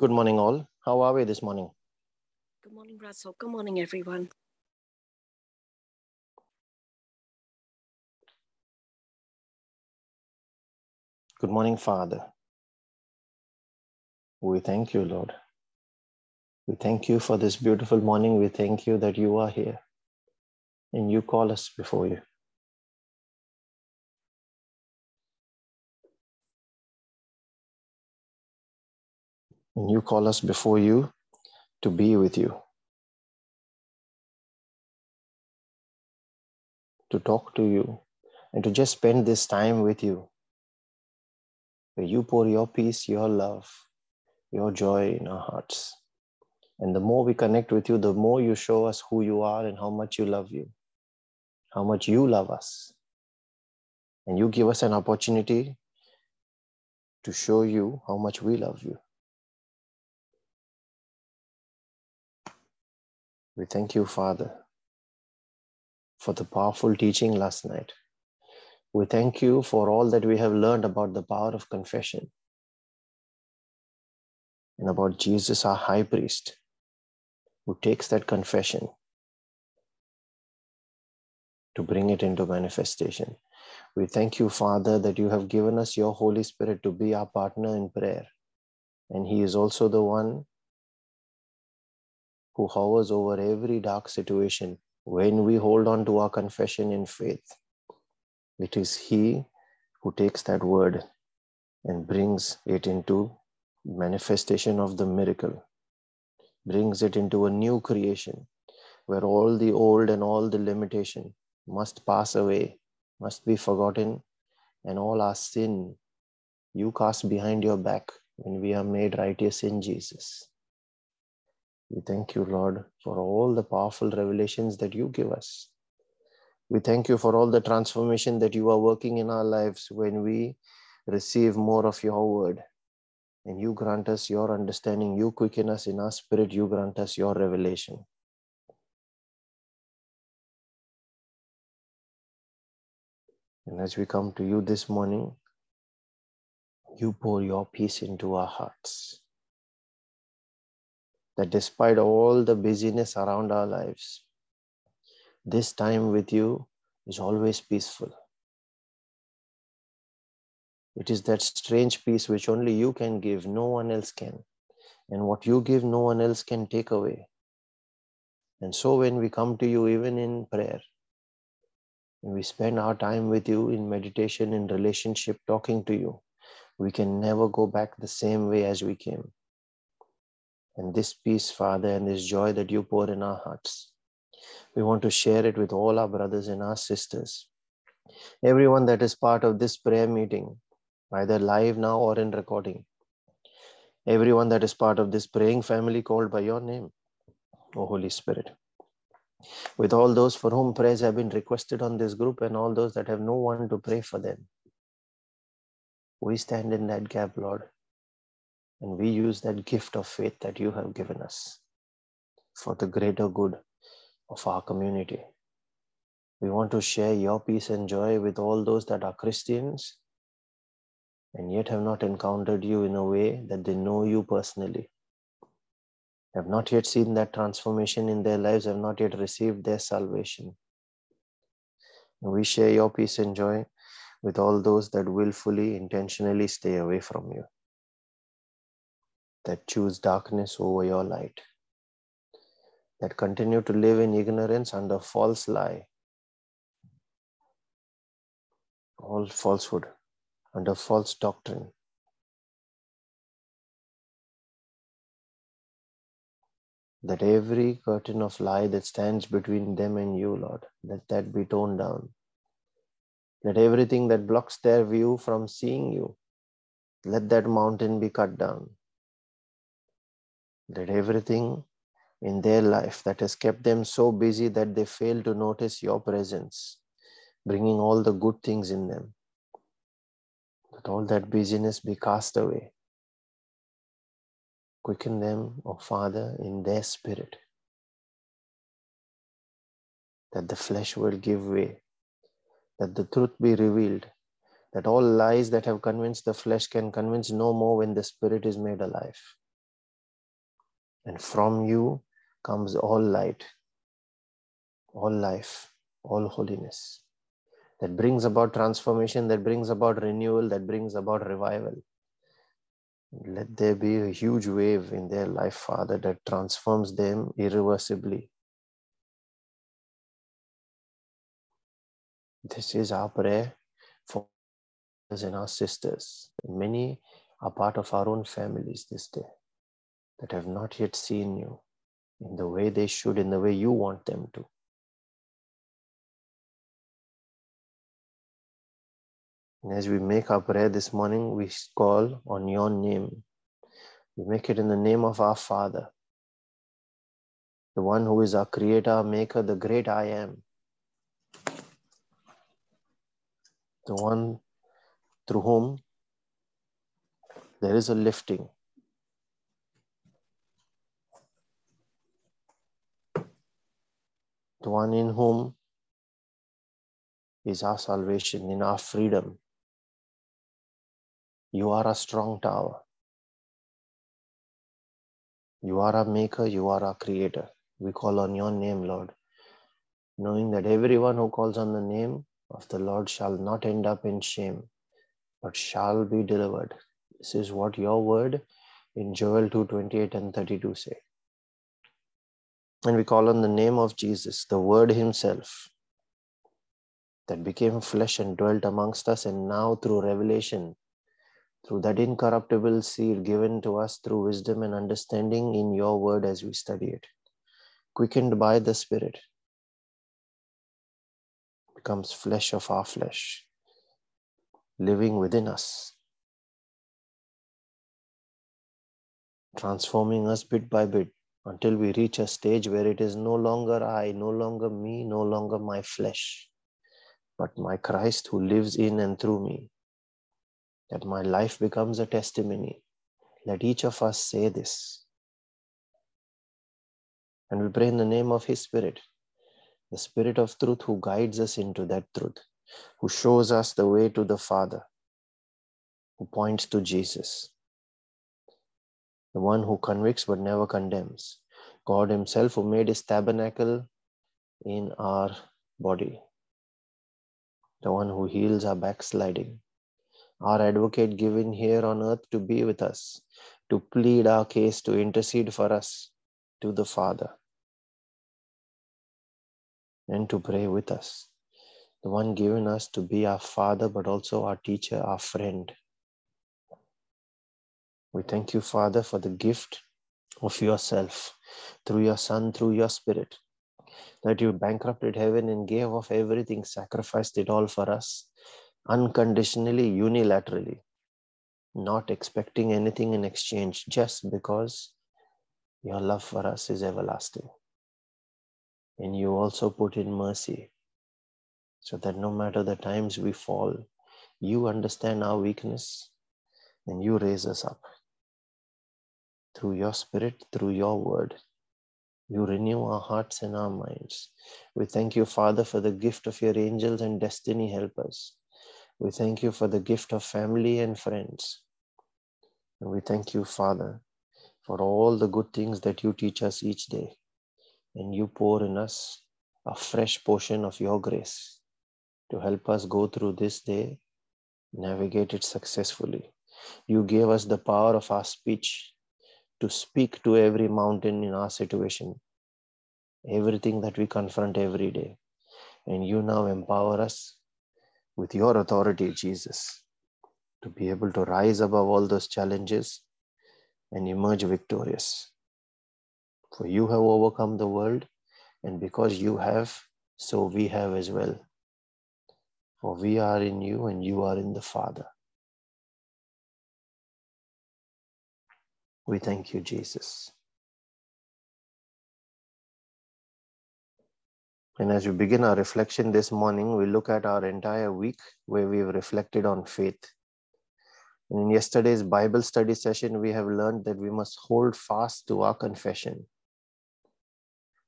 Good morning, all. How are we this morning? Good morning, Russell. Good morning, everyone. Good morning, Father. We thank you, Lord. We thank you for this beautiful morning. We thank you that you are here and you call us before you. And you call us before you to be with you, to talk to you, and to just spend this time with you, where you pour your peace, your love, your joy in our hearts. And the more we connect with you, the more you show us who you are and how much you love you, how much you love us. And you give us an opportunity to show you how much we love you. We thank you, Father, for the powerful teaching last night. We thank you for all that we have learned about the power of confession and about Jesus, our high priest, who takes that confession to bring it into manifestation. We thank you, Father, that you have given us your Holy Spirit to be our partner in prayer. And He is also the one who hovers over every dark situation when we hold on to our confession in faith. It is He who takes that word and brings it into manifestation of the miracle, brings it into a new creation where all the old and all the limitation must pass away, must be forgotten, and all our sin you cast behind your back when we are made righteous in Jesus. We thank you, Lord, for all the powerful revelations that you give us. We thank you for all the transformation that you are working in our lives when we receive more of your word. And you grant us your understanding, you quicken us in our spirit, you grant us your revelation. And as we come to you this morning, you pour your peace into our hearts that despite all the busyness around our lives, this time with you is always peaceful. It is that strange peace which only you can give, no one else can. And what you give, no one else can take away. And so when we come to you, even in prayer, we spend our time with you in meditation, in relationship, talking to you, we can never go back the same way as we came. And this peace, Father, and this joy that you pour in our hearts, we want to share it with all our brothers and our sisters. Everyone that is part of this prayer meeting, either live now or in recording. Everyone that is part of this praying family called by your name, O Holy Spirit. With all those for whom prayers have been requested on this group and all those that have no one to pray for them. We stand in that gap, Lord, and we use that gift of faith that you have given us for the greater good of our community. We want to share your peace and joy with all those that are Christians and yet have not encountered you in a way that they know you personally, have not yet seen that transformation in their lives, have not yet received their salvation. And we share your peace and joy with all those that willfully, intentionally stay away from you that choose darkness over your light, that continue to live in ignorance under false lie, all falsehood, under false doctrine. That every curtain of lie that stands between them and you, Lord, let that be torn down. Let everything that blocks their view from seeing you, let that mountain be cut down that everything in their life that has kept them so busy that they fail to notice your presence, bringing all the good things in them. That all that busyness be cast away. Quicken them, O oh Father, in their spirit. That the flesh will give way, that the truth be revealed, that all lies that have convinced the flesh can convince no more when the spirit is made alive And from you comes all light, all life, all holiness that brings about transformation, that brings about renewal, that brings about revival. Let there be a huge wave in their life, Father, that transforms them irreversibly. This is our prayer for us and our sisters. Many are part of our own families this day that have not yet seen you in the way they should, in the way you want them to. And as we make our prayer this morning, we call on your name. We make it in the name of our Father, the one who is our creator, maker, the great I am, the one through whom there is a lifting. The one in whom is our salvation, in our freedom, you are a strong tower. You are a maker, you are a creator. We call on your name, Lord, knowing that everyone who calls on the name of the Lord shall not end up in shame, but shall be delivered. This is what your word in Joel 2 28 and 32 say. And we call on the name of Jesus, the Word Himself, that became flesh and dwelt amongst us, and now through revelation through that incorruptible seed given to us through wisdom and understanding in your word as we study it, quickened by the Spirit, becomes flesh of our flesh, living within us, transforming us bit by bit until we reach a stage where it is no longer I, no longer me, no longer my flesh, but my Christ who lives in and through me that my life becomes a testimony. Let each of us say this. And we pray in the name of His Spirit, the Spirit of truth who guides us into that truth, who shows us the way to the Father, who points to Jesus, the one who convicts but never condemns, God Himself who made His tabernacle in our body, the one who heals our backsliding, our advocate given here on earth to be with us, to plead our case, to intercede for us to the Father, and to pray with us. The one given us to be our Father, but also our teacher, our friend. We thank you, Father, for the gift of yourself through your Son, through your Spirit, that you bankrupted heaven and gave of everything, sacrificed it all for us unconditionally, unilaterally, not expecting anything in exchange just because your love for us is everlasting. And you also put in mercy so that no matter the times we fall, you understand our weakness and you raise us up. Through your spirit, through your word, you renew our hearts and our minds. We thank you, Father, for the gift of your angels and destiny helpers we thank you for the gift of family and friends. And we thank you, Father, for all the good things that you teach us each day. And you pour in us a fresh portion of your grace to help us go through this day, navigate it successfully. You gave us the power of our speech to speak to every mountain in our situation, everything that we confront every day. And you now empower us with your authority, Jesus, to be able to rise above all those challenges and emerge victorious. For you have overcome the world, and because you have, so we have as well. For we are in you, and you are in the Father. We thank you, Jesus. And as we begin our reflection this morning, we look at our entire week where we've reflected on faith. And in yesterday's Bible study session, we have learned that we must hold fast to our confession.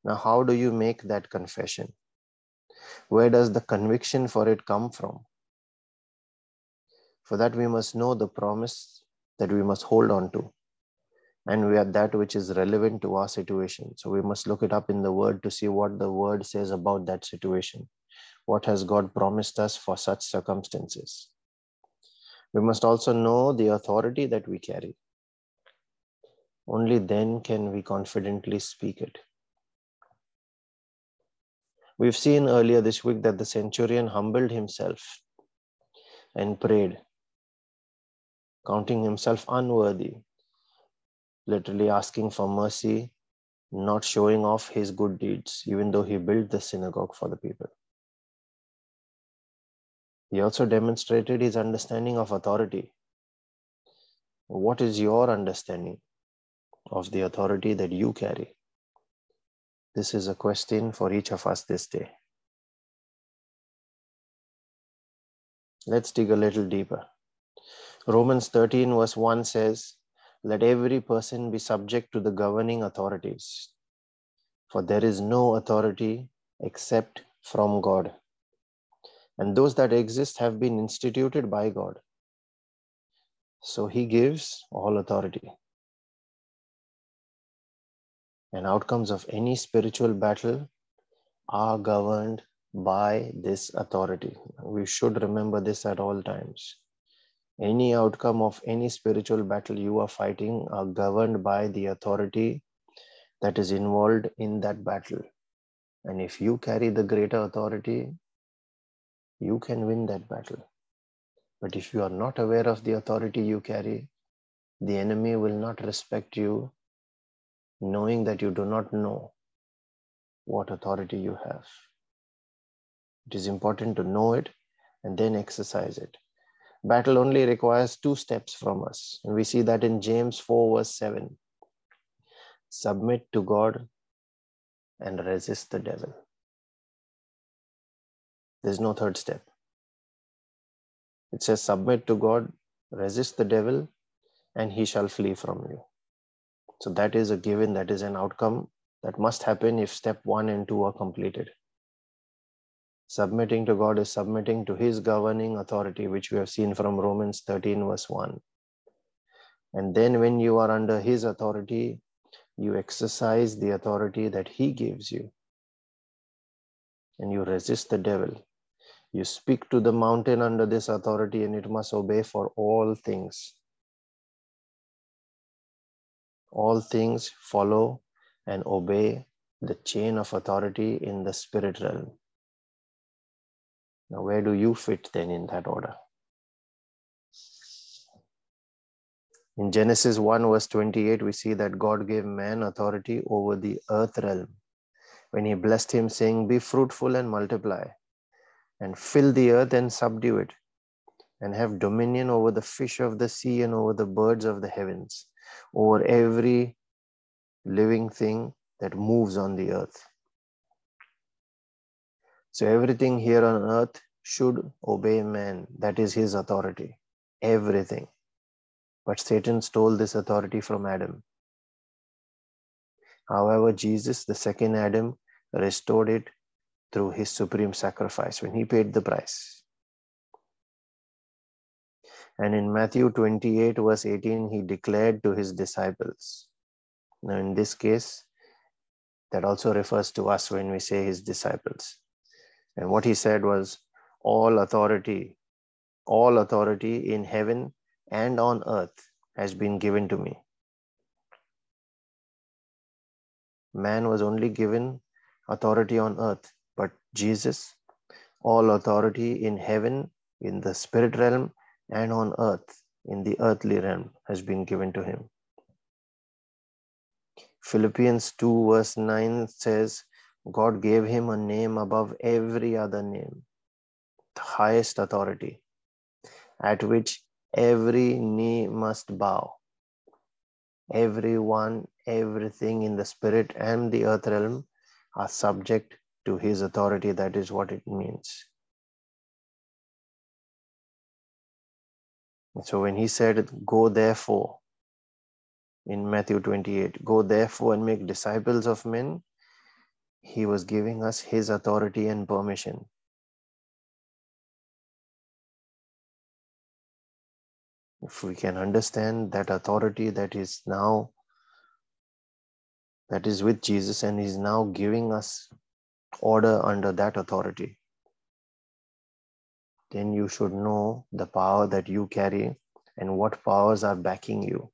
Now, how do you make that confession? Where does the conviction for it come from? For that, we must know the promise that we must hold on to. And we are that which is relevant to our situation. So we must look it up in the word to see what the word says about that situation. What has God promised us for such circumstances? We must also know the authority that we carry. Only then can we confidently speak it. We've seen earlier this week that the centurion humbled himself and prayed, counting himself unworthy, literally asking for mercy, not showing off his good deeds, even though he built the synagogue for the people. He also demonstrated his understanding of authority. What is your understanding of the authority that you carry? This is a question for each of us this day. Let's dig a little deeper. Romans 13, verse 1 says, Let every person be subject to the governing authorities, for there is no authority except from God. And those that exist have been instituted by God. So he gives all authority. And outcomes of any spiritual battle are governed by this authority. We should remember this at all times. Any outcome of any spiritual battle you are fighting are governed by the authority that is involved in that battle. And if you carry the greater authority, you can win that battle. But if you are not aware of the authority you carry, the enemy will not respect you, knowing that you do not know what authority you have. It is important to know it and then exercise it. Battle only requires two steps from us. And we see that in James 4, verse 7. Submit to God and resist the devil. There's no third step. It says, Submit to God, resist the devil, and he shall flee from you. So that is a given, that is an outcome that must happen if step one and two are completed. Submitting to God is submitting to His governing authority, which we have seen from Romans 13, verse 1. And then, when you are under His authority, you exercise the authority that He gives you. And you resist the devil. You speak to the mountain under this authority, and it must obey for all things. All things follow and obey the chain of authority in the spirit realm. Now, where do you fit then in that order? In Genesis 1, verse 28, we see that God gave man authority over the earth realm when he blessed him, saying, Be fruitful and multiply, and fill the earth and subdue it, and have dominion over the fish of the sea and over the birds of the heavens, over every living thing that moves on the earth. So everything here on earth should obey man. That is his authority. Everything. But Satan stole this authority from Adam. However, Jesus, the second Adam, restored it through his supreme sacrifice when he paid the price. And in Matthew 28, verse 18, he declared to his disciples. Now, in this case, that also refers to us when we say his disciples. And what he said was, All authority, all authority in heaven and on earth has been given to me. Man was only given authority on earth, but Jesus, all authority in heaven, in the spirit realm, and on earth, in the earthly realm, has been given to him. Philippians 2, verse 9 says, God gave him a name above every other name, the highest authority, at which every knee must bow. Everyone, everything in the spirit and the earth realm are subject to his authority. That is what it means. So when he said, Go therefore, in Matthew 28, go therefore and make disciples of men, he was giving us his authority and permission. If we can understand that authority that is now that is with Jesus, and He's now giving us order under that authority, then you should know the power that you carry and what powers are backing you.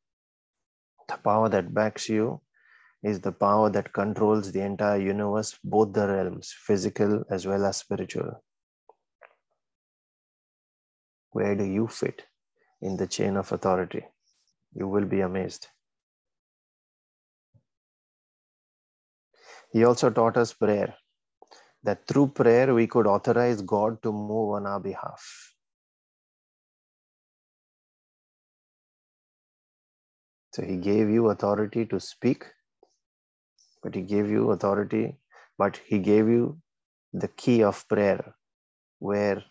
The power that backs you is the power that controls the entire universe, both the realms, physical as well as spiritual. Where do you fit in the chain of authority? You will be amazed. He also taught us prayer, that through prayer we could authorize God to move on our behalf. So he gave you authority to speak, but he gave you authority, but he gave you the key of prayer, where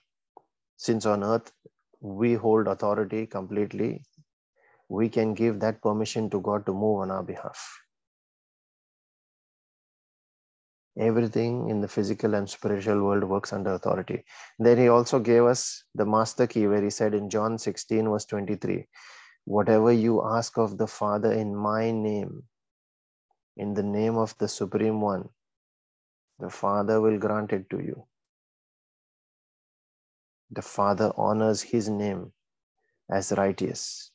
since on earth we hold authority completely, we can give that permission to God to move on our behalf. Everything in the physical and spiritual world works under authority. Then he also gave us the master key, where he said in John 16, verse 23 Whatever you ask of the Father in my name, in the name of the Supreme One, the Father will grant it to you. The Father honors His name as righteous.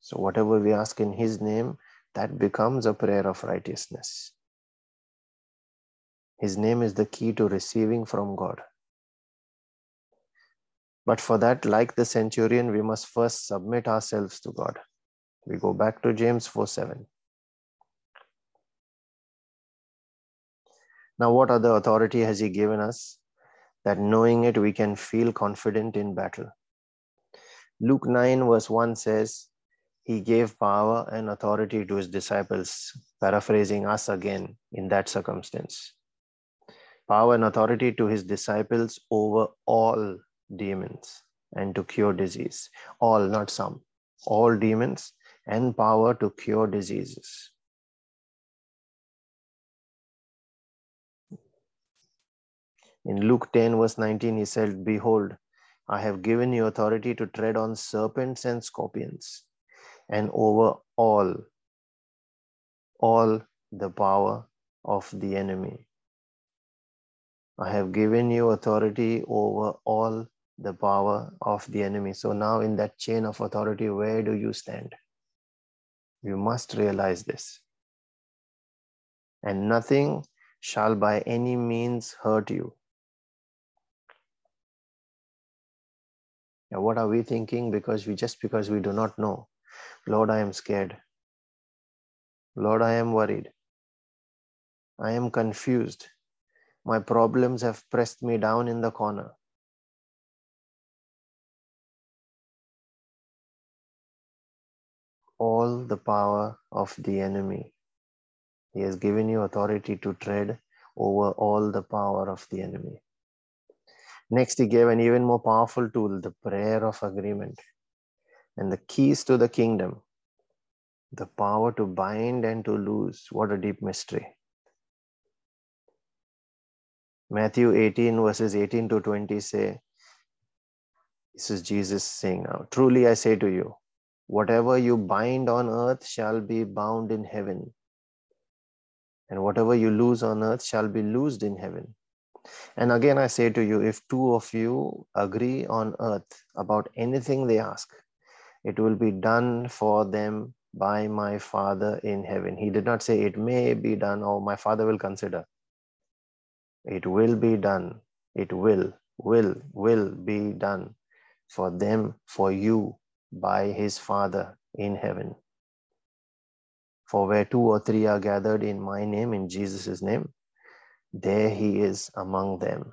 So, whatever we ask in His name, that becomes a prayer of righteousness. His name is the key to receiving from God. But for that, like the centurion, we must first submit ourselves to God. We go back to James 4 7. Now, what other authority has He given us? That knowing it, we can feel confident in battle. Luke 9, verse 1 says, He gave power and authority to His disciples, paraphrasing us again in that circumstance. Power and authority to His disciples over all demons and to cure disease. All, not some. All demons and power to cure diseases. In Luke 10, verse 19, he said, Behold, I have given you authority to tread on serpents and scorpions, and over all, all the power of the enemy. I have given you authority over all the power of the enemy. So now, in that chain of authority, where do you stand? You must realize this. And nothing shall by any means hurt you. Now, what are we thinking? Because we just because we do not know. Lord, I am scared. Lord, I am worried. I am confused. My problems have pressed me down in the corner. all the power of the enemy. He has given you authority to tread over all the power of the enemy. Next, he gave an even more powerful tool the prayer of agreement and the keys to the kingdom, the power to bind and to loose. What a deep mystery. Matthew 18, verses 18 to 20 say, This is Jesus saying now, Truly I say to you, whatever you bind on earth shall be bound in heaven, and whatever you loose on earth shall be loosed in heaven. And again, I say to you, if two of you agree on earth about anything they ask, it will be done for them by my Father in heaven. He did not say it may be done or my Father will consider. It will be done. It will, will, will be done for them, for you, by his Father in heaven. For where two or three are gathered in my name, in Jesus' name, there he is among them.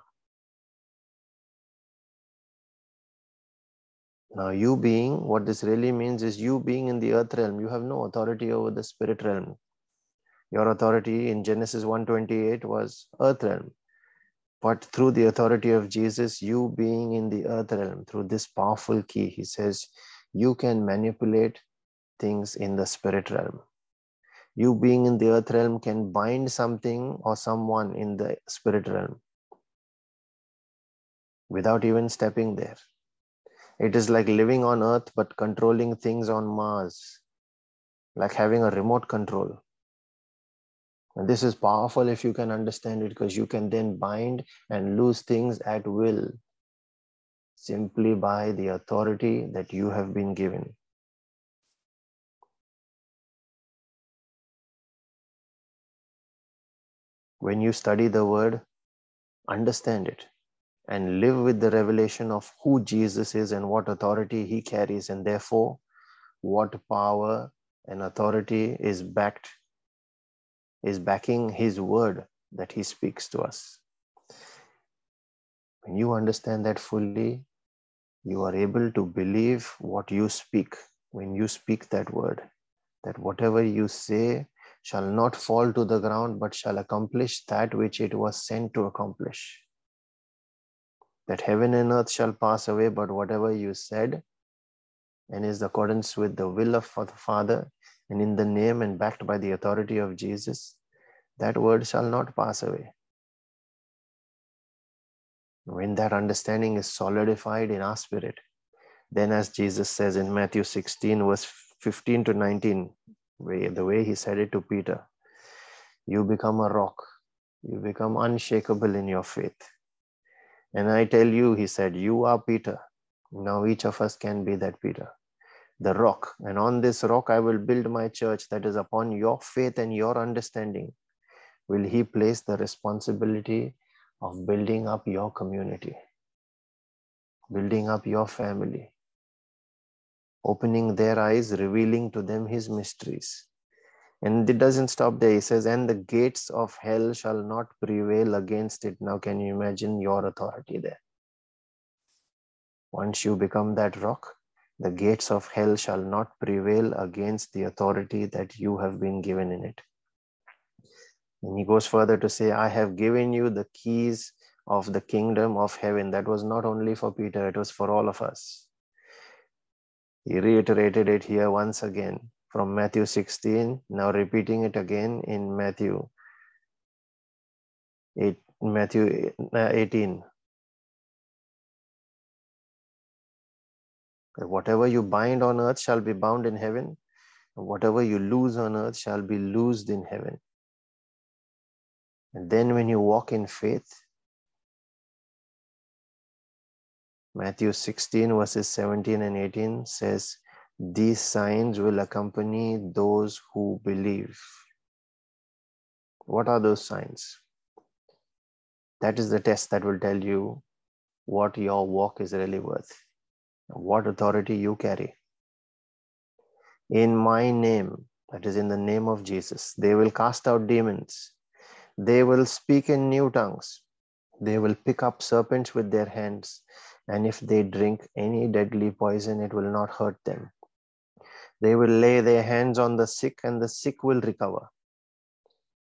Now, you being, what this really means is you being in the earth realm, you have no authority over the spirit realm. Your authority in Genesis 1:28 was earth realm. But through the authority of Jesus, you being in the earth realm, through this powerful key, he says, you can manipulate things in the spirit realm. You being in the earth realm can bind something or someone in the spirit realm without even stepping there. It is like living on earth but controlling things on Mars, like having a remote control. And this is powerful if you can understand it because you can then bind and lose things at will simply by the authority that you have been given. When you study the word, understand it and live with the revelation of who Jesus is and what authority he carries, and therefore what power and authority is backed, is backing his word that he speaks to us. When you understand that fully, you are able to believe what you speak when you speak that word, that whatever you say shall not fall to the ground, but shall accomplish that which it was sent to accomplish. That heaven and earth shall pass away, but whatever you said and is accordance with the will of the Father and in the name and backed by the authority of Jesus, that word shall not pass away. When that understanding is solidified in our spirit, then as Jesus says in Matthew 16, verse 15 to 19, the way he said it to Peter, you become a rock. You become unshakable in your faith. And I tell you, he said, you are Peter. Now each of us can be that Peter, the rock. And on this rock I will build my church that is upon your faith and your understanding. Will he place the responsibility of building up your community, building up your family, opening their eyes, revealing to them his mysteries. And it doesn't stop there. He says, and the gates of hell shall not prevail against it. Now, can you imagine your authority there? Once you become that rock, the gates of hell shall not prevail against the authority that you have been given in it. And he goes further to say, I have given you the keys of the kingdom of heaven. That was not only for Peter, it was for all of us. He reiterated it here once again from Matthew 16, now repeating it again in Matthew 8, Matthew uh, 18. Whatever you bind on earth shall be bound in heaven, whatever you loose on earth shall be loosed in heaven. And then when you walk in faith, Matthew 16, verses 17 and 18 says, These signs will accompany those who believe. What are those signs? That is the test that will tell you what your walk is really worth, what authority you carry. In my name, that is in the name of Jesus, they will cast out demons. They will speak in new tongues. They will pick up serpents with their hands. And if they drink any deadly poison, it will not hurt them. They will lay their hands on the sick, and the sick will recover.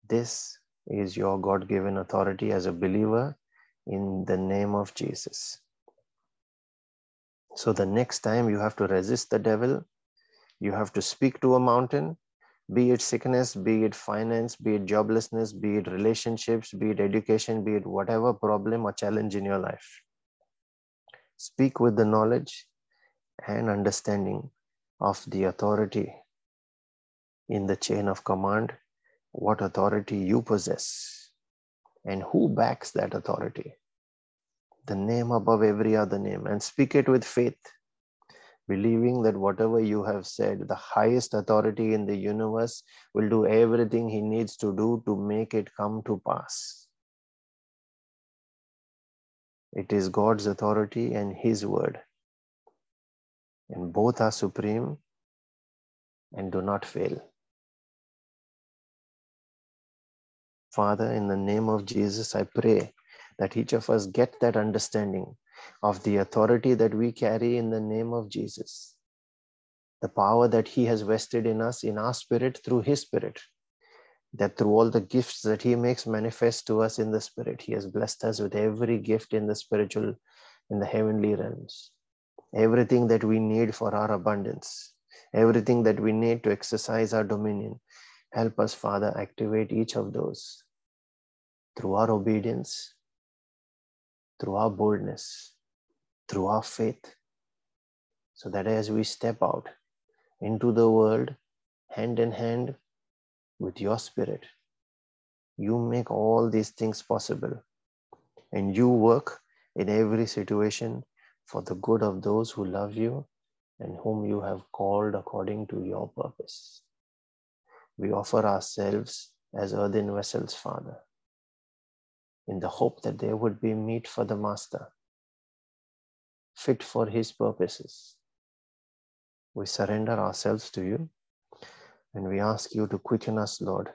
This is your God given authority as a believer in the name of Jesus. So, the next time you have to resist the devil, you have to speak to a mountain, be it sickness, be it finance, be it joblessness, be it relationships, be it education, be it whatever problem or challenge in your life. Speak with the knowledge and understanding of the authority in the chain of command, what authority you possess, and who backs that authority. The name above every other name, and speak it with faith believing that whatever you have said, the highest authority in the universe will do everything he needs to do to make it come to pass. It is God's authority and his word. And both are supreme and do not fail. Father, in the name of Jesus, I pray that each of us get that understanding of the authority that we carry in the name of Jesus, the power that He has vested in us, in our spirit, through His Spirit, that through all the gifts that He makes manifest to us in the Spirit, He has blessed us with every gift in the spiritual, in the heavenly realms, everything that we need for our abundance, everything that we need to exercise our dominion. Help us, Father, activate each of those through our obedience, through our boldness, through our faith, so that as we step out into the world hand in hand with your spirit, You make all these things possible. And you work in every situation for the good of those who love you and whom you have called according to your purpose. We offer ourselves as earthen vessels, Father, in the hope that they would be meet for the Master, fit for His purposes. We surrender ourselves to you and we ask you to quicken us, Lord,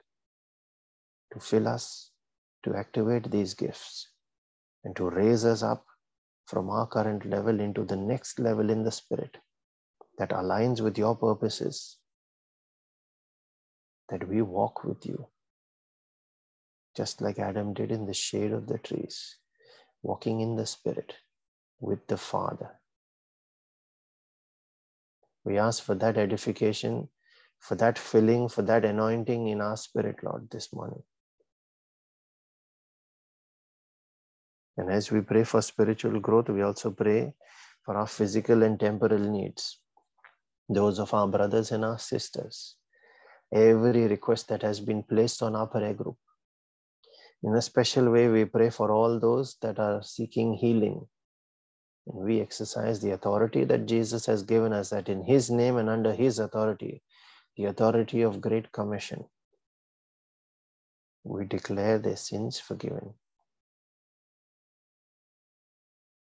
to fill us, to activate these gifts, and to raise us up from our current level into the next level in the Spirit that aligns with your purposes, that we walk with you, just like Adam did in the shade of the trees, walking in the Spirit with the Father. We ask for that edification, for that filling, for that anointing in our spirit, Lord, this morning. And as we pray for spiritual growth, we also pray for our physical and temporal needs those of our brothers and our sisters, every request that has been placed on our prayer group. In a special way, we pray for all those that are seeking healing. And we exercise the authority that Jesus has given us, that in His name and under His authority, the authority of Great Commission, we declare their sins forgiven.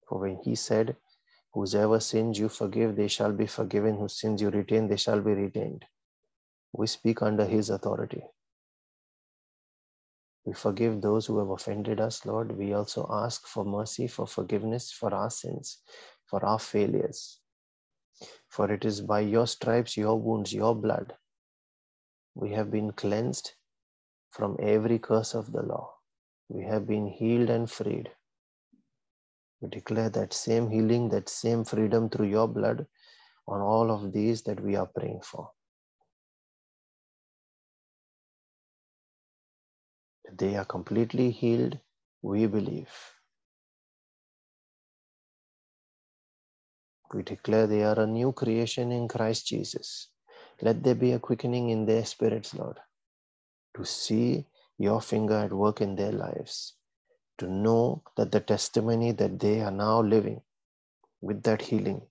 For when He said, Whosever sins you forgive, they shall be forgiven. Whose sins you retain, they shall be retained. We speak under His authority. We forgive those who have offended us, Lord. We also ask for mercy, for forgiveness for our sins, for our failures. For it is by your stripes, your wounds, your blood, we have been cleansed from every curse of the law. We have been healed and freed. We declare that same healing, that same freedom through your blood on all of these that we are praying for. They are completely healed, we believe. We declare they are a new creation in Christ Jesus. Let there be a quickening in their spirits, Lord, to see your finger at work in their lives to know that the testimony that they are now living with that healing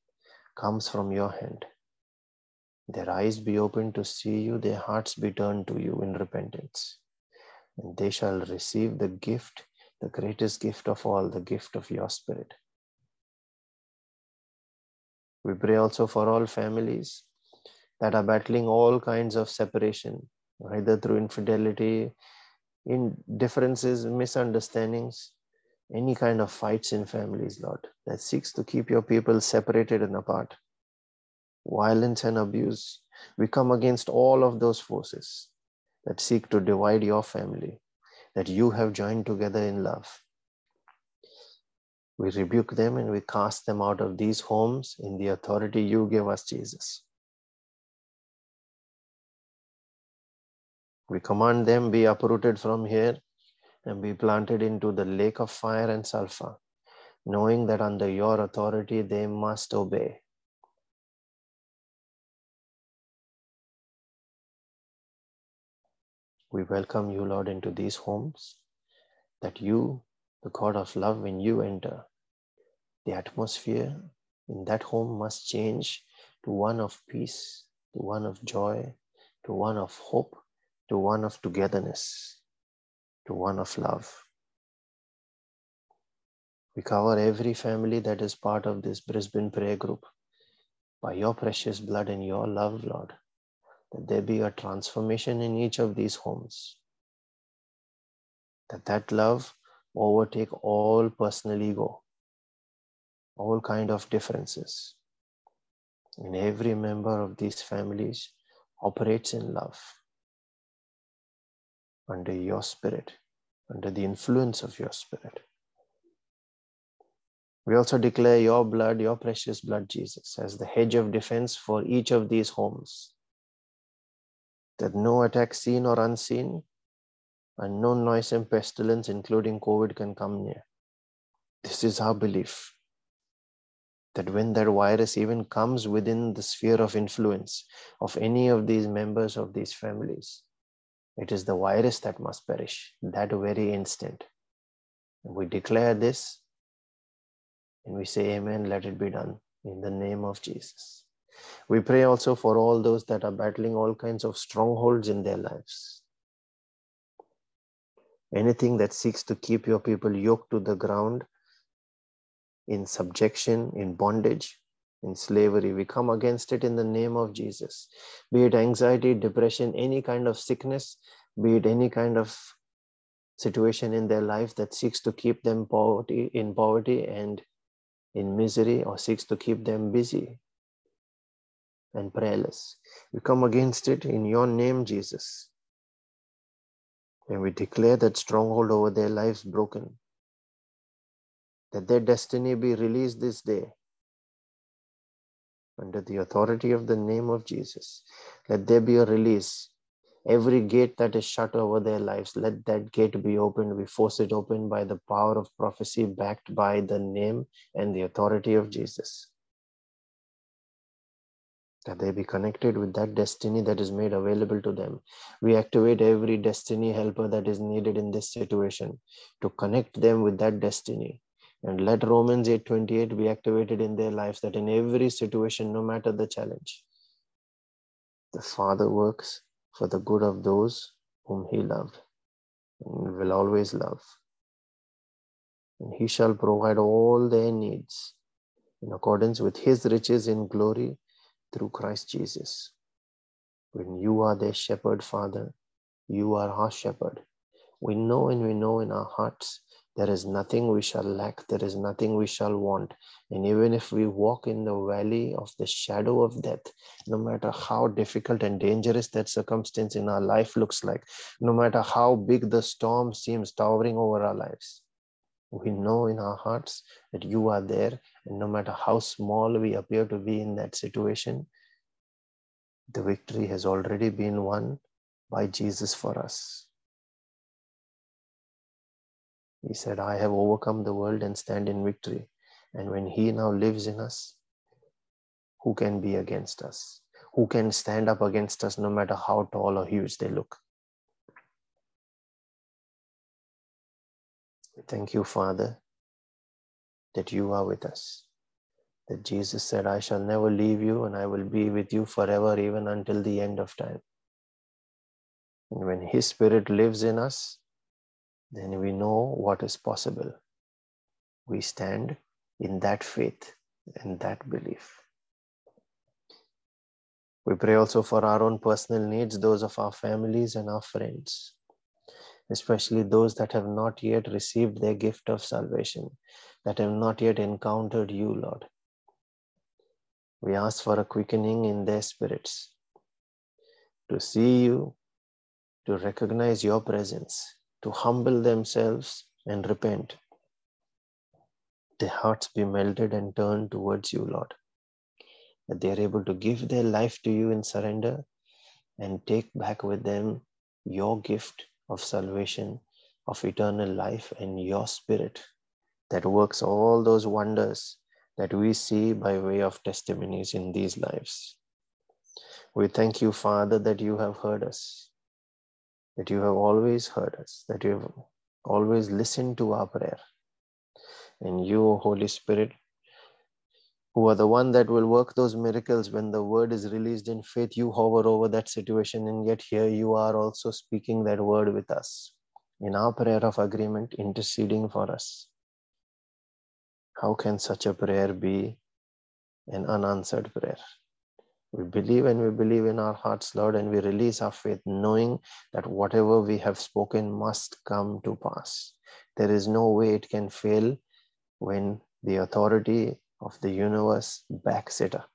comes from your hand. Their eyes be opened to see you, their hearts be turned to you in repentance. And they shall receive the gift, the greatest gift of all, the gift of your spirit. We pray also for all families that are battling all kinds of separation, either through infidelity, in differences, misunderstandings, any kind of fights in families, Lord, that seeks to keep your people separated and apart. Violence and abuse. We come against all of those forces that seek to divide your family, that you have joined together in love. We rebuke them and we cast them out of these homes in the authority you give us, Jesus. We command them be uprooted from here and be planted into the lake of fire and sulfur, knowing that under your authority they must obey. We welcome you, Lord, into these homes, that you, the God of love, when you enter, the atmosphere in that home must change to one of peace, to one of joy, to one of hope, to one of togetherness, to one of love. We cover every family that is part of this Brisbane prayer group by your precious blood and your love, Lord, that there be a transformation in each of these homes. That that love overtake all personal ego, all kind of differences. And every member of these families operates in love under your spirit, under the influence of your spirit. We also declare your blood, your precious blood, Jesus, as the hedge of defense for each of these homes. That no attack, seen or unseen, and no noise and pestilence, including COVID, can come near. This is our belief that when that virus even comes within the sphere of influence of any of these members of these families, It is the virus that must perish that very instant. We declare this and we say, Amen, let it be done in the name of Jesus. We pray also for all those that are battling all kinds of strongholds in their lives. Anything that seeks to keep your people yoked to the ground in subjection, in bondage, in slavery. We come against it in the name of Jesus. Be it anxiety, depression, any kind of sickness, be it any kind of situation in their life that seeks to keep them poverty in poverty and in misery or seeks to keep them busy and prayerless. We come against it in your name, Jesus. And we declare that stronghold over their lives broken. That their destiny be released this day under the authority of the name of Jesus. Let there be a release. Every gate that is shut over their lives, let that gate be opened. We force it open by the power of prophecy, backed by the name and the authority of Jesus. That they be connected with that destiny that is made available to them. We activate every destiny helper that is needed in this situation to connect them with that destiny and let Romans 8:28 be activated in their lives that in every situation, no matter the challenge, the Father works for the good of those whom He loved and will always love. And He shall provide all their needs in accordance with His riches in glory through Christ Jesus. When you are their shepherd, Father, you are our shepherd. We know and we know in our hearts there is nothing we shall lack, there is nothing we shall want. And even if we walk in the valley of the shadow of death, no matter how difficult and dangerous that circumstance in our life looks like, no matter how big the storm seems towering over our lives, we know in our hearts that you are there. And no matter how small we appear to be in that situation, the victory has already been won by Jesus for us. He said, I have overcome the world and stand in victory. And when He now lives in us, who can be against us? Who can stand up against us no matter how tall or huge they look? Thank you, Father, that you are with us. That Jesus said, I shall never leave you and I will be with you forever, even until the end of time. And when His Spirit lives in us, then we know what is possible. We stand in that faith and that belief. We pray also for our own personal needs, those of our families and our friends, especially those that have not yet received their gift of salvation, that have not yet encountered you, Lord. We ask for a quickening in their spirits to see you, to recognize your presence, to humble themselves and repent, their hearts be melted and turned towards you, Lord. That they are able to give their life to you in surrender and take back with them your gift of salvation, of eternal life, and your spirit that works all those wonders that we see by way of testimonies in these lives. We thank you, Father, that you have heard us that you have always heard us, that you have always listened to our prayer. And you, Holy Spirit, who are the one that will work those miracles when the word is released in faith, you hover over that situation, and yet here you are also speaking that word with us in our prayer of agreement, interceding for us. How can such a prayer be an unanswered prayer? We believe and we believe in our hearts, Lord, and we release our faith, knowing that whatever we have spoken must come to pass. There is no way it can fail when the authority of the universe back up.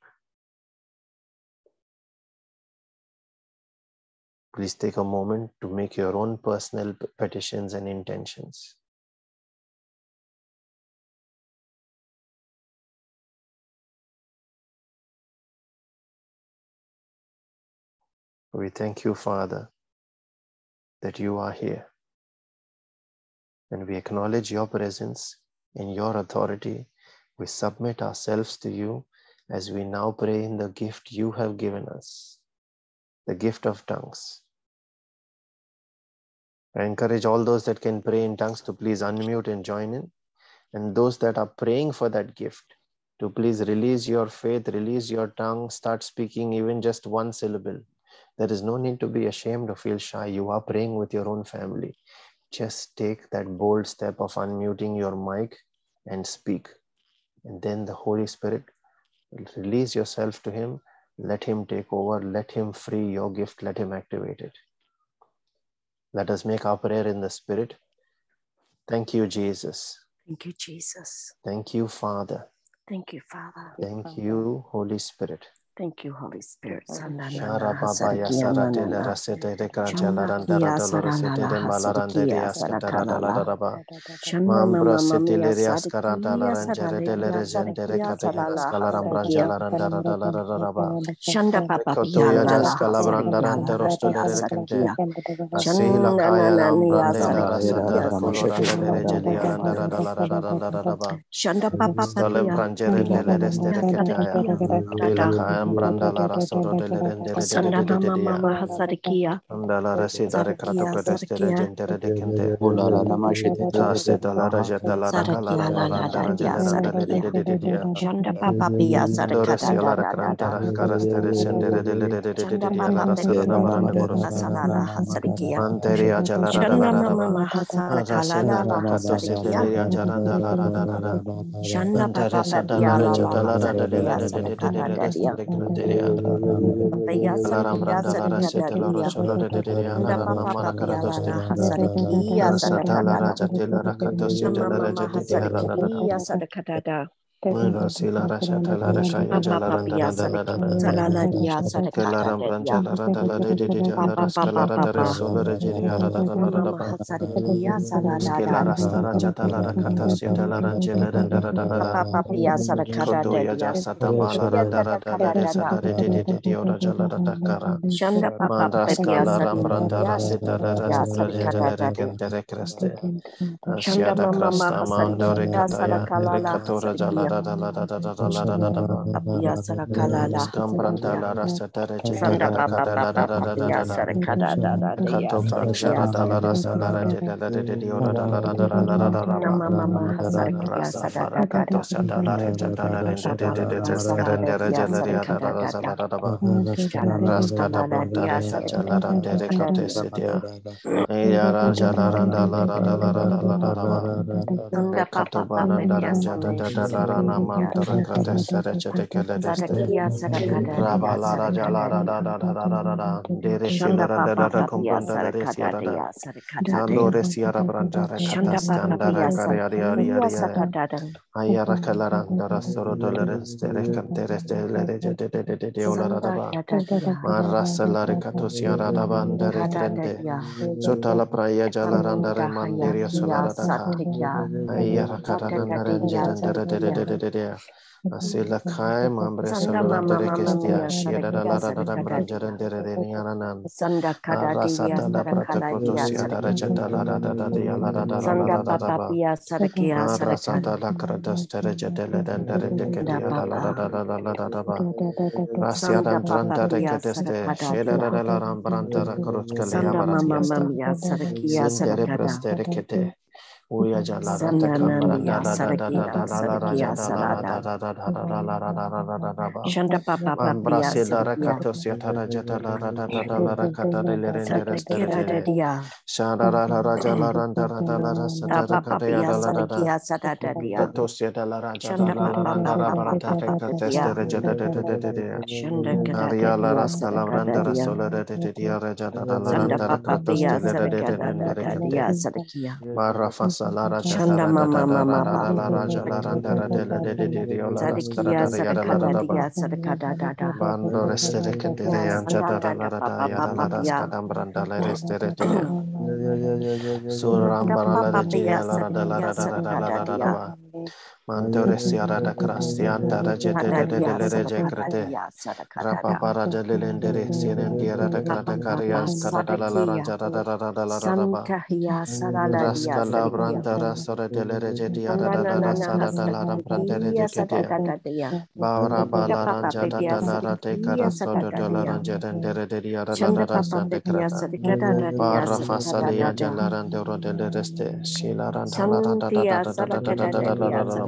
Please take a moment to make your own personal petitions and intentions. We thank you, Father, that you are here. And we acknowledge your presence and your authority. We submit ourselves to you as we now pray in the gift you have given us, the gift of tongues. I encourage all those that can pray in tongues to please unmute and join in. And those that are praying for that gift to please release your faith, release your tongue, start speaking even just one syllable. There is no need to be ashamed or feel shy. You are praying with your own family. Just take that bold step of unmuting your mic and speak. And then the Holy Spirit release yourself to Him. Let Him take over. Let Him free your gift. Let Him activate it. Let us make our prayer in the Spirit. Thank you, Jesus. Thank you, Jesus. Thank you, Father. Thank you, Father. Thank you, Holy Spirit. Thank you, Holy Spirit. Shara Baba ya Sara de la Rasete de Krajala Randara Dolores de Malarande de Ascatara la Raba. Mambra Setilias Caranta la Rangere de la Regente de Catecas Calaram Branjala Randara la Raba. Shanda Papa Cotoya Jas Calabranda Rante Rosto de Recente. Asila Kaya Lambrande la Rasata Coloranda de Regelia Randara la Raba. Shanda Papa Stolem Brangere de la Reste de Cataya. Lela Kaya Branda la Rasoro de la Rende Sanda de Mama Mama la la la la Papa Pia da da da da. de de de de de de la. Hasarikia. La la la la Hasarikia. la Papa Pia la la la la la Hasarikia de de de de de Sarakala de da dia. restere granteria. Pia La Sarakia rambranda la Sarikada rasete la dia. rochola de de de de la Shanda rana Papa mana Pia la karatoste. la Hasarikia Rasata la Sarakada. rajate la rakato Mama sedele Mama rajate de la rada. Hasarikia Sarakada. Rasila rashata la rakaya Papa jalaranda Pia randa rada. Sariki Salala dia Sarakada Kelaram da dia. Branjala Radala de de la Papa Papa Rascalara de Papa. Resola Reginia Mama Radada Mama Hasarikia Salala da Skelara dia. Stara Jatala Rakata Siatala Rangela Randa Radada Papa Pia Sarakada da Kotoya dia. Jasata Mala Sarakada Randa Radala da da. Resala de de de de Jala Radakara Shanda Papa Mandras Pia Kala Rambranda Sarikia Rasita Sarakada Rasprajala Sarikada da dia. Recante Recreste Shanda Asiada Mama Mama Crasta Mandore Hasarikia Kataya Sarakala la Recatora Jala Hasarikia. Radala Radada Pia Sarakala la Scambranta Hasarikia. la La de da Jala Randa Lara dia Mantara Krate Sarakada. Serechete Keledeste Sarakia Sarakada dia Rabala Raja La Sarakada Rada dia. Da Da Da Da Da Da Dere Papa Dada Papa Compranda La Sarakada Resia dia Sarakada dia. Allora siara brangiare Shanda Papa catastandara Pia Sarakia cariariariaria Sakada. ayara calarandara soro dolores tere cantere stelle de de de de de de ola Sanda radaba da da dia. marrasa la recato siara da bandare Kada da crente dia. sota la praia jalarandare Sanda haya mandiria dia solara da ca Satikya. ayara Sanda da caranandare dia angerandere de de Asila kai mambre salurandere Mama kestia Mia shiada da Sarakia la da da Sarakada dia. brangerandere de niaranan Sanda kada arrasata la Sarakala dia protocotosia da rajata la da da da da da da da ba la kratos terejetele dendere Sanda dan branta reketeste Sarakada sheda da da la da da da da da da da da da da da da da da da da da ba. Shanda Papa Pia Mambrasi la Sarakia. rakatos yatara jata la ra da da da da da da da. Katosia de da reja de reja da da la Sarakia. Barra fasa la raja da Shanda ra da da Mama da Mama da da la Papa raja la randa ra de le de de de de ola rascara Sarakia da ya da la da Sarakada da ba dia Sarakada da. Bando reste de candere ancha Sanda da da da da da da ya da Pia. rascada branda la reste de de Da Surambara la Papa de gia la da la da da da la Sarakada ra da da dia. ba Mantore siara da crastianta rajete de de de de reje crete. Rapa para de lelendere sirendiera da crata carias carada la la ranja da da da da da la da da ba. Raska la branta rasore de le reje dia da da da da sa da da la da brante reje kete. Baura ba la ranja da da la ra te caraso de de la ranja de de de dia da da da da sa de crata. Barra fasalia jala rande ro de le reste. Sila ranta la da da da da da da da da da da da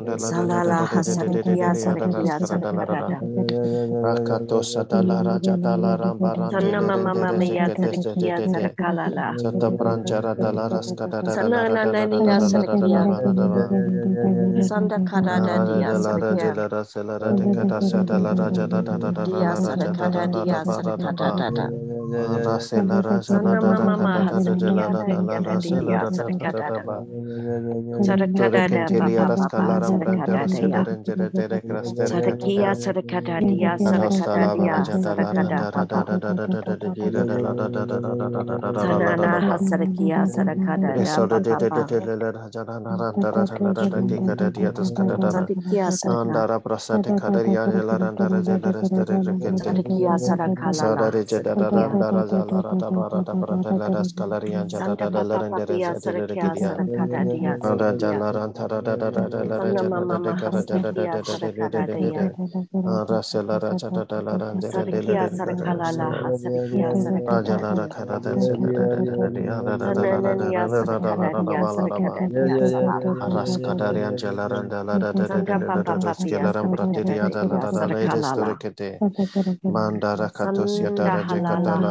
Salala Hasakia Sarakia Sakarada. Rakato Satala Rajatala Rambara. Sanama Mama Maya Sarakia Sarakalala. Sata Branjara Dalaras Kadada. Sanana Nania Sarakia. Sanda Kadada Dia Sarakia. Salara Dekada Sadala Rajatata. Dia Sarakada Dia Sarakada. Saudara da ra za la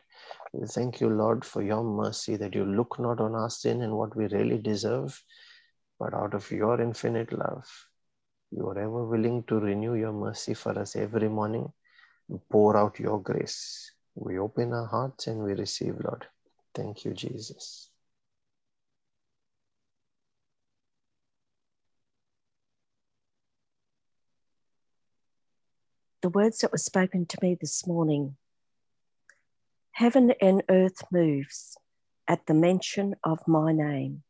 We thank you, Lord, for your mercy that you look not on our sin and what we really deserve, but out of your infinite love, you are ever willing to renew your mercy for us every morning. Pour out your grace. We open our hearts and we receive, Lord. Thank you, Jesus. The words that were spoken to me this morning Heaven and earth moves at the mention of my name.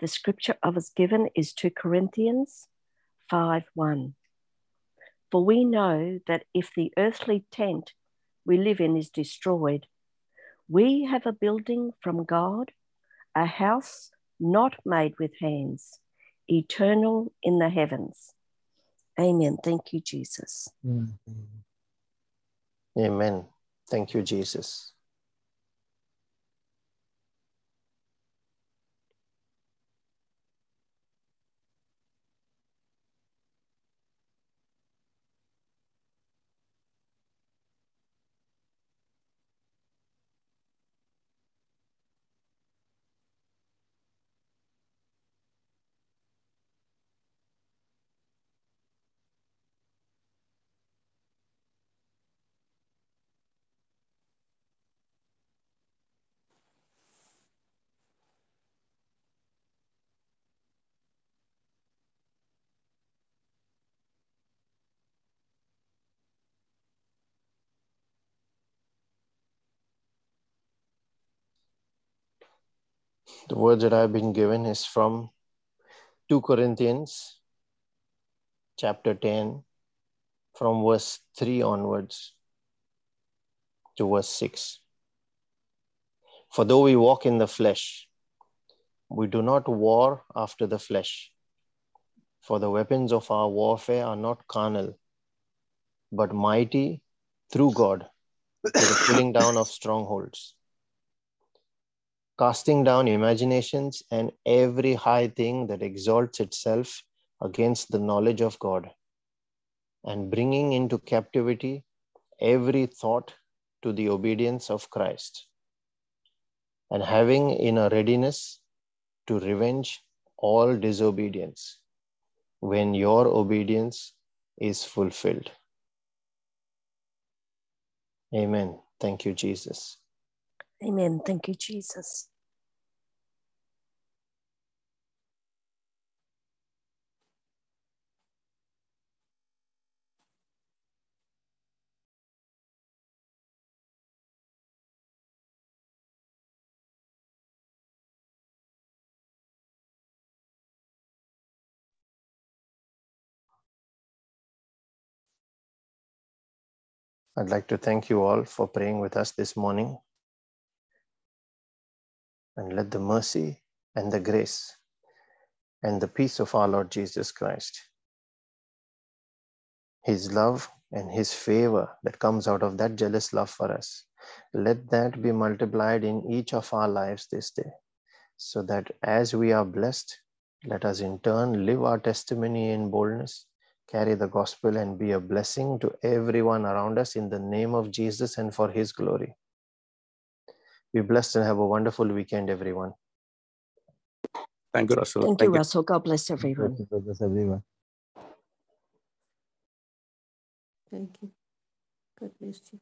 The scripture I was given is 2 Corinthians 5 1. For we know that if the earthly tent we live in is destroyed, we have a building from God, a house not made with hands, eternal in the heavens. Amen. Thank you, Jesus. Amen. Thank you, Jesus. The words that I've been given is from 2 Corinthians chapter 10, from verse 3 onwards to verse 6. For though we walk in the flesh, we do not war after the flesh. For the weapons of our warfare are not carnal, but mighty through God to the pulling down of strongholds, casting down imaginations and every high thing that exalts itself against the knowledge of God, and bringing into captivity every thought to the obedience of Christ, and having in a readiness to revenge all disobedience when your obedience is fulfilled. Amen. Thank you, Jesus. Amen. Thank you, Jesus. I'd like to thank you all for praying with us this morning. And let the mercy and the grace and the peace of our Lord Jesus Christ, His love and His favor that comes out of that jealous love for us, let that be multiplied in each of our lives this day. So that as we are blessed, let us in turn live our testimony in boldness carry the gospel and be a blessing to everyone around us in the name of Jesus and for his glory. Be blessed and have a wonderful weekend, everyone. Thank you, Russell. Thank, you, Russell. God bless everyone. God bless everyone. Thank you. God bless you.